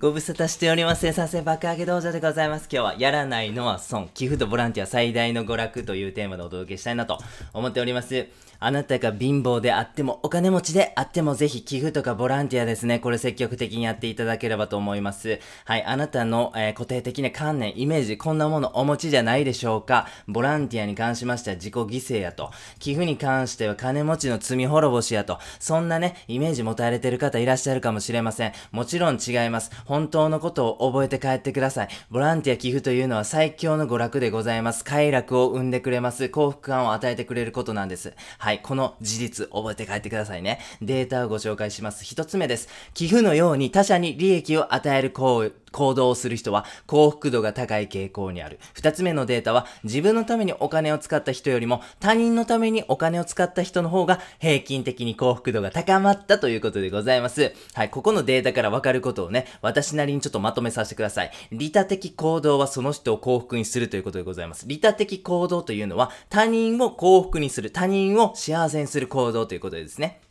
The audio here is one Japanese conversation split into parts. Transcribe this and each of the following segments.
ご無沙汰しております。生産性爆上げ道場でございます。今日はやらないのは損。寄付とボランティア最大の娯楽というテーマでお届けしたいなと思っております。あなたが貧乏であってもお金持ちであってもぜひ寄付とかボランティアですね。これ積極的にやっていただければと思います。はい。あなたの、えー固定的な観念、イメージ、こんなものお持ちじゃないでしょうか。ボランティアに関しましては自己犠牲やと。寄付に関しては金持ちの罪滅ぼしやと。そんなね、イメージ持たれてる方いらっしゃるかもしれません。もちろん違います。本当のことを覚えて帰ってください。ボランティア寄付というのは最強の娯楽でございます。快楽を生んでくれます。幸福感を与えてくれることなんです。はい、この事実覚えて帰ってくださいね。データをご紹介します。一つ目です。寄付のように他者に利益を与える行為行動をする人は幸福度が高い傾向にある。二つ目のデータは自分のためにお金を使った人よりも他人のためにお金を使った人の方が平均的に幸福度が高まったということでございます。はい、ここのデータからわかることをね、私なりにちょっとまとめさせてください。利他的行動はその人を幸福にするということでございます。利他的行動というのは他人を幸福にする、他人を幸せにする行動ということですね。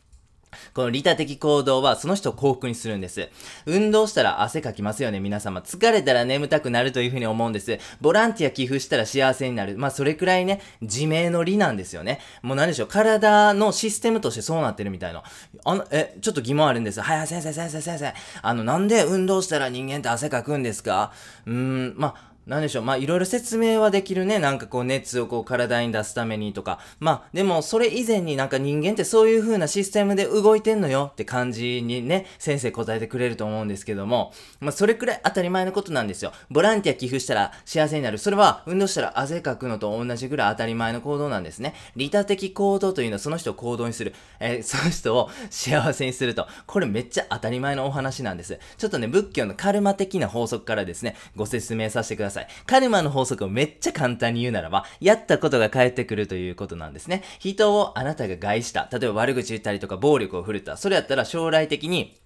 この利他的行動はその人を幸福にするんです。運動したら汗かきますよね、皆様。疲れたら眠たくなるというふうに思うんです。ボランティア寄付したら幸せになる。まあ、それくらいね、自明の利なんですよね。もう何でしょう、体のシステムとしてそうなってるみたいな。あの、え、ちょっと疑問あるんです。はいはい、先生、先生、先生。あの、なんで運動したら人間って汗かくんですか？うーん、まあ、なんでしょう。まあ、いろいろ説明はできるね。なんかこう、熱をこう、体に出すためにとか。まあ、でも、それ以前になんか人間ってそういう風なシステムで動いてんのよって感じにね、先生答えてくれると思うんですけども、まあ、それくらい当たり前のことなんですよ。ボランティア寄付したら幸せになる。それは、運動したら汗かくのと同じぐらい当たり前の行動なんですね。利他的行動というのはその人を行動にする。えーその人を幸せにすると。これめっちゃ当たり前のお話なんです。ちょっとね、仏教のカルマ的な法則からですね、ご説明させてください。カルマの法則をめっちゃ簡単に言うならば、やったことが返ってくるということなんですね。人をあなたが害した。例えば悪口言ったりとか暴力を振るった。それやったら将来的に、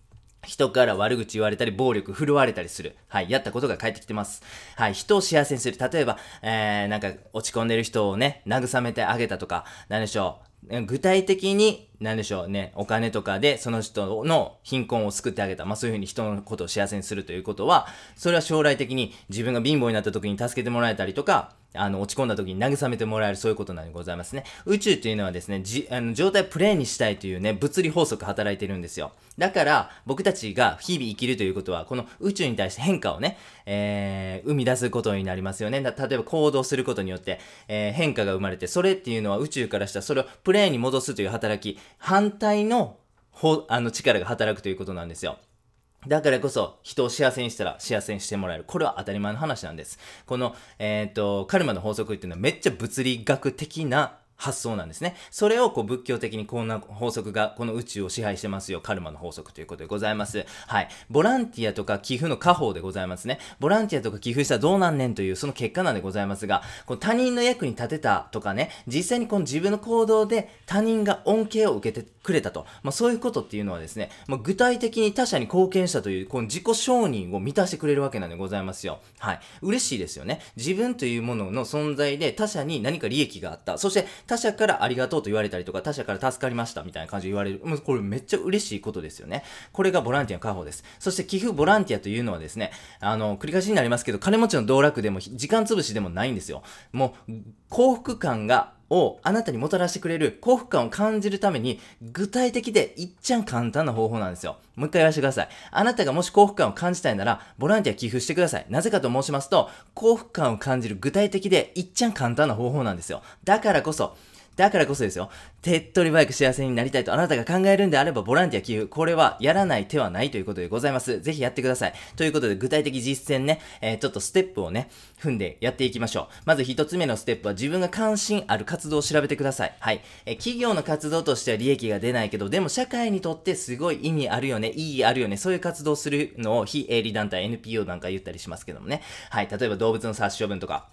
人から悪口言われたり、暴力振るわれたりする。はい、やったことが返ってきてます。はい、人を幸せにする。例えば、えー、なんか落ち込んでる人をね、慰めてあげたとか、なんでしょう。具体的に、何でしょうね、お金とかでその人の貧困を救ってあげた。まあそういうふうに人のことを幸せにするということは、それは将来的に自分が貧乏になった時に助けてもらえたりとか、あの、落ち込んだ時に慰めてもらえる、そういうことなんでございますね。宇宙というのはですね、じ、あの、状態プレイにしたいというね、物理法則働いてるんですよ。だから、僕たちが日々生きるということは、この宇宙に対して変化をね、えー、生み出すことになりますよね。例えば行動することによって、えー変化が生まれて、それっていうのは宇宙からしたらそれをプレイに戻すという働き、反対の、ほ、あの、力が働くということなんですよ。だからこそ、人を幸せにしたら幸せにしてもらえる。これは当たり前の話なんです。この、えっ、と、カルマの法則っていうのはめっちゃ物理学的な発想なんですね。それをこう仏教的にこんな法則がこの宇宙を支配してますよ。カルマの法則ということでございます。はい。ボランティアとか寄付の家宝でございますね。ボランティアとか寄付したらどうなんねんというその結果なんでございますが、この他人の役に立てたとかね、実際にこの自分の行動で他人が恩恵を受けてくれたと。まあそういうことっていうのはですね、まあ、具体的に他者に貢献したというこの自己承認を満たしてくれるわけなんでございますよ。はい。嬉しいですよね。自分というものの存在で他者に何か利益があった。そして他者からありがとうと言われたりとか、他者から助かりましたみたいな感じで言われる。もうこれめっちゃ嬉しいことですよね。これがボランティアの家宝です。そして寄付ボランティアというのはですね、あの、繰り返しになりますけど、金持ちの道楽でも時間潰しでもないんですよ。もう幸福感がをあなたにもたらしてくれる幸福感を感じるために具体的でいっちゃん簡単な方法なんですよ。もう一回言わせてください。あなたがもし幸福感を感じたいならボランティア寄付してください。なぜかと申しますと幸福感を感じる具体的でいっちゃん簡単な方法なんですよ。だからこそだからこそですよ。手っ取り早く幸せになりたいとあなたが考えるんであれば、ボランティア寄付、これはやらない手はないということでございます。ぜひやってください。ということで、具体的実践ね、えーちょっとステップをね、踏んでやっていきましょう。まず一つ目のステップは、自分が関心ある活動を調べてください。はい。えー企業の活動としては利益が出ないけど、でも社会にとってすごい意味あるよね、意義あるよね、そういう活動するのを非営利団体、NPO なんか言ったりしますけどもね。はい。例えば動物の殺処分とか、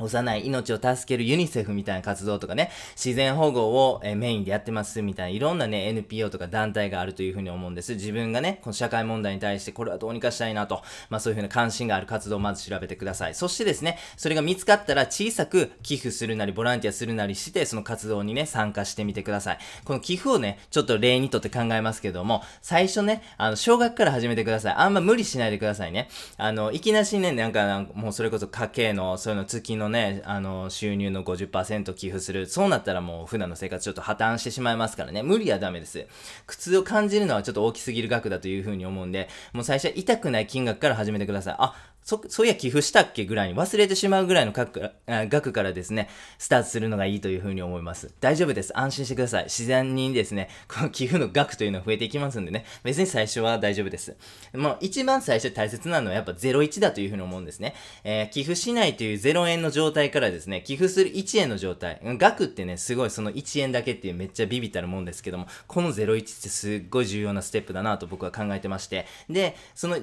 幼い命を助けるユニセフみたいな活動とかね、自然保護を、えメインでやってますみたいな、いろんなね、NPO とか団体があるというふうに思うんです。自分がね、この社会問題に対してこれはどうにかしたいなと、まあそういうふうな関心がある活動をまず調べてください。そしてですね、それが見つかったら小さく寄付するなり、ボランティアするなりして、その活動にね、参加してみてください。この寄付をね、ちょっと例にとって考えますけども、最初ね、あの、小学から始めてください。あんま無理しないでくださいね。あの、いきなしね、なんか、もうそれこそ家計の、そういうの月のね、あの、収入の50%寄付する。そうなったらもう普段の生活ちょっと破綻してしまいますからね。無理はダメです。苦痛を感じるのはちょっと大きすぎる額だというふうに思うんで、もう最初は痛くない金額から始めてください。あ、そ、そういや寄付したっけぐらいに忘れてしまうぐらいの額額からですね、スタートするのがいいというふうに思います。大丈夫です。安心してください。自然にですね、この寄付の額というのは増えていきますんでね、別に最初は大丈夫です。もう一番最初大切なのはやっぱ01だというふうに思うんですね。えー、寄付しないという0円の状態からですね、寄付する1円の状態。額ってね、すごいその1円だけっていうめっちゃビビったるもんですけども、この01ってすっごい重要なステップだなと僕は考えてまして、で、その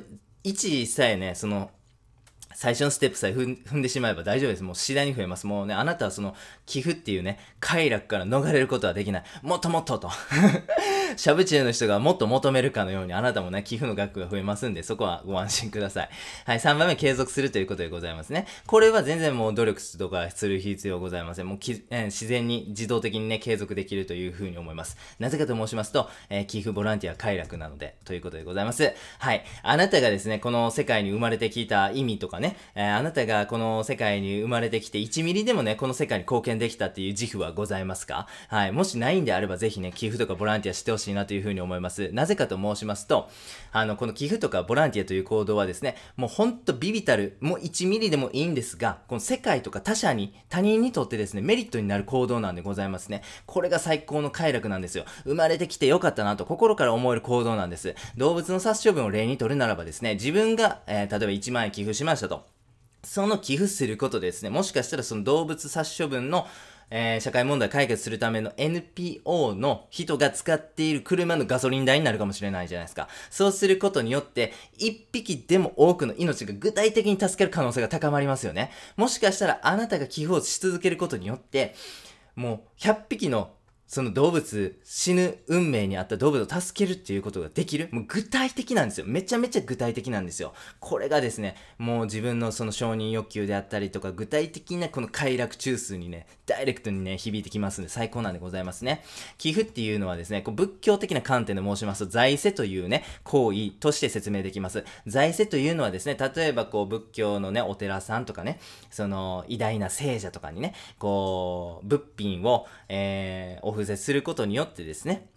1さえね、その最初のステップさえ踏んでしまえば大丈夫です。もう次第に増えます。もうね、あなたはその寄付っていうね、快楽から逃れることはできない。もっともっとと。シャブチェの人がもっと求めるかのようにあなたもね、寄付の額が増えますんで、そこはご安心ください。はい、3番目、継続するということでございますね。これは全然もう努力とかする必要ございません。もうき、えー、自然に自動的にね、継続できるというふうに思います。なぜかと申しますと、えー、寄付ボランティア快楽なので、ということでございます。はい。あなたがですね、この世界に生まれてきた意味とかね、えー、あなたがこの世界に生まれてきて1ミリでもね、この世界に貢献できたっていう自負はございますか？はい。もしないんであればぜひね、寄付とかボランティアしてほしいなというふうに思います。なぜかと申しますと、あの、この寄付とかボランティアという行動はですね、もうほんとビビたる、もう1ミリでもいいんですが、この世界とか他者に、他人にとってですね、メリットになる行動なんでございますね。これが最高の快楽なんですよ。生まれてきてよかったなと心から思える行動なんです。動物の殺処分を例にとるならばですね、自分が、えー、例えば1万円寄付しましたと。その寄付することですね、もしかしたらその動物殺処分のえー、社会問題解決するための NPO の人が使っている車のガソリン代になるかもしれないじゃないですか。そうすることによって、一匹でも多くの命が具体的に助ける可能性が高まりますよね。もしかしたらあなたが寄付をし続けることによって、もう100匹のその動物、死ぬ運命にあった動物を助けるっていうことができる。もう具体的なんですよ。めちゃめちゃ具体的なんですよ。これがですね、もう自分のその承認欲求であったりとか、具体的なこの快楽中枢にね、ダイレクトにね、響いてきますんで、最高なんでございますね。寄付っていうのはですね、こう仏教的な観点で申しますと、財政というね、行為として説明できます。財政というのはですね、例えばこう仏教のね、お寺さんとかね、その偉大な聖者とかにね、こう、物品を、えー、お布施することによってですね、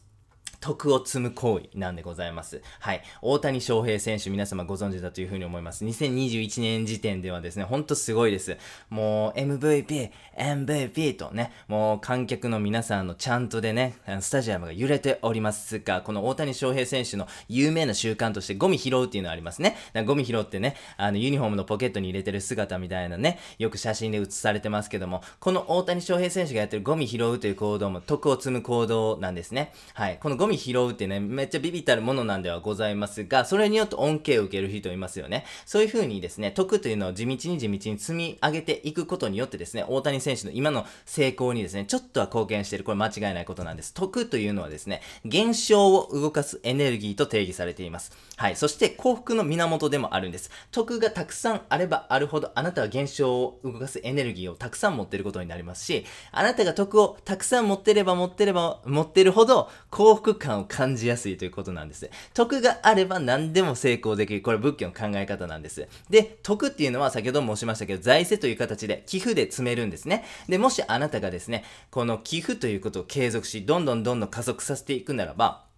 徳を積む行為なんでございます。はい。大谷翔平選手、皆様ご存知だというふうに思います。2021年時点ではですね、ほんとすごいです。もう MVP、MVP とね、もう観客の皆さんのちゃんとでね、スタジアムが揺れておりますが、この大谷翔平選手の有名な習慣としてゴミ拾うっていうのがありますね。ゴミ拾ってね、あの、ユニフォームのポケットに入れてる姿みたいなね、よく写真で写されてますけども、この大谷翔平選手がやってるゴミ拾うという行動も徳を積む行動なんですね。はい。このゴミ拾うってね、めっちゃビビたるものなんではございますが、それによって恩恵を受ける人いますよね。そういう風にですね、徳というのを地道に地道に積み上げていくことによってですね、大谷選手の今の成功にですね、ちょっとは貢献している。これ間違いないことなんです。徳というのはですね、現象を動かすエネルギーと定義されています。はい。そして幸福の源でもあるんです。徳がたくさんあればあるほど、あなたは現象を動かすエネルギーをたくさん持ってることになりますし、あなたが徳をたくさん持ってれば持ってれば持ってるほど幸福感を感じやすいということなんです。徳があれば何でも成功できる。これ仏教の考え方なんです。で、徳っていうのは先ほども申しましたけど、財政という形で寄付で積めるんですね。で、もしあなたがですね、この寄付ということを継続し、どんどんどんどん加速させていくならば、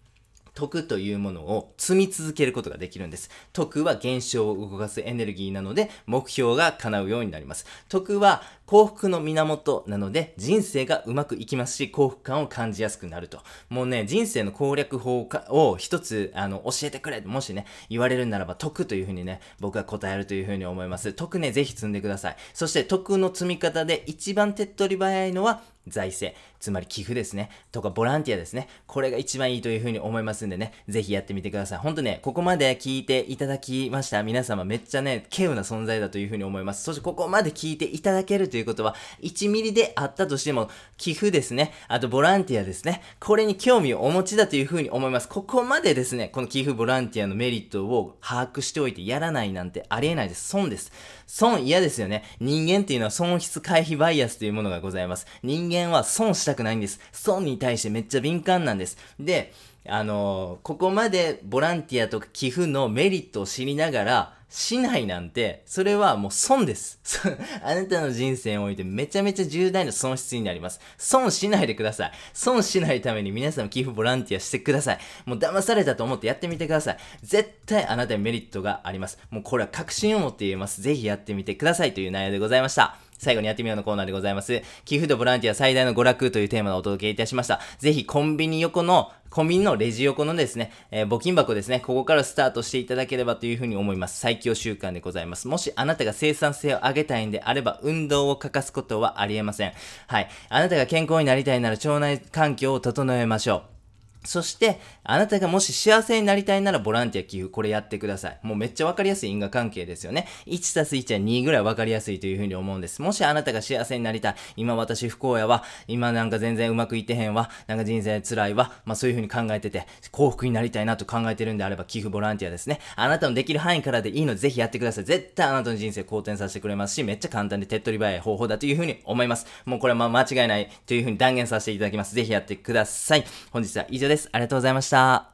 徳というものを積み続けることができるんです。徳は現象を動かすエネルギーなので、目標が叶うようになります。徳は幸福の源なので、人生がうまくいきますし、幸福感を感じやすくなると。もうね、人生の攻略法を一つ、あの、教えてくれもしね、言われるならば、徳というふうにね、僕は答えるというふうに思います。徳ね、ぜひ積んでください。そして、徳の積み方で一番手っ取り早いのは、財政、つまり寄付ですね、とかボランティアですね。これが一番いいというふうに思いますんでね、ぜひやってみてください。ほんとね、ここまで聞いていただきました。皆様めっちゃね、稀有な存在だというふうに思います。そしてここまで聞いていただけるといういうことは、1ミリであったとしても、寄付ですね、あとボランティアですね、これに興味をお持ちだというふうに思います。ここまでですね、この寄付ボランティアのメリットを把握しておいてやらないなんてありえないです。損です。損嫌ですよね。人間っていうのは損失回避バイアスというものがございます。人間は損したくないんです。損に対してめっちゃ敏感なんです。で、あのー、ここまでボランティアとか寄付のメリットを知りながら、しないなんて、それはもう損です。あなたの人生においてめちゃめちゃ重大な損失になります。損しないでください。損しないために皆さんも寄付ボランティアしてください。もう騙されたと思ってやってみてください。絶対あなたにメリットがあります。もうこれは確信を持って言えます。ぜひやってみてくださいという内容でございました。最後にやってみようのコーナーでございます。寄付とボランティア最大の娯楽というテーマでお届けいたしました。ぜひコンビニ横のコンビニのレジ横のですね、えー、募金箱ですね、ここからスタートしていただければというふうに思います。最強習慣でございます。もしあなたが生産性を上げたいんであれば、運動を欠かすことはありえません。はい。あなたが健康になりたいなら腸内環境を整えましょう。そして、あなたがもし幸せになりたいならボランティア寄付、これやってください。もうめっちゃわかりやすい因果関係ですよね。1たす1は2ぐらいわかりやすいというふうに思うんです。もしあなたが幸せになりたい、今私不幸やわ、今なんか全然うまくいってへんわ、なんか人生辛いわ、まあそういうふうに考えてて、幸福になりたいなと考えてるんであれば寄付ボランティアですね。あなたのできる範囲からでいいのでぜひやってください。絶対あなたの人生好転させてくれますし、めっちゃ簡単で手っ取り早い方法だというふうに思います。もうこれはまあ間違いないというふうに断言させていただきます。ぜひやってください。本日は以上です。ですありがとうございま。した。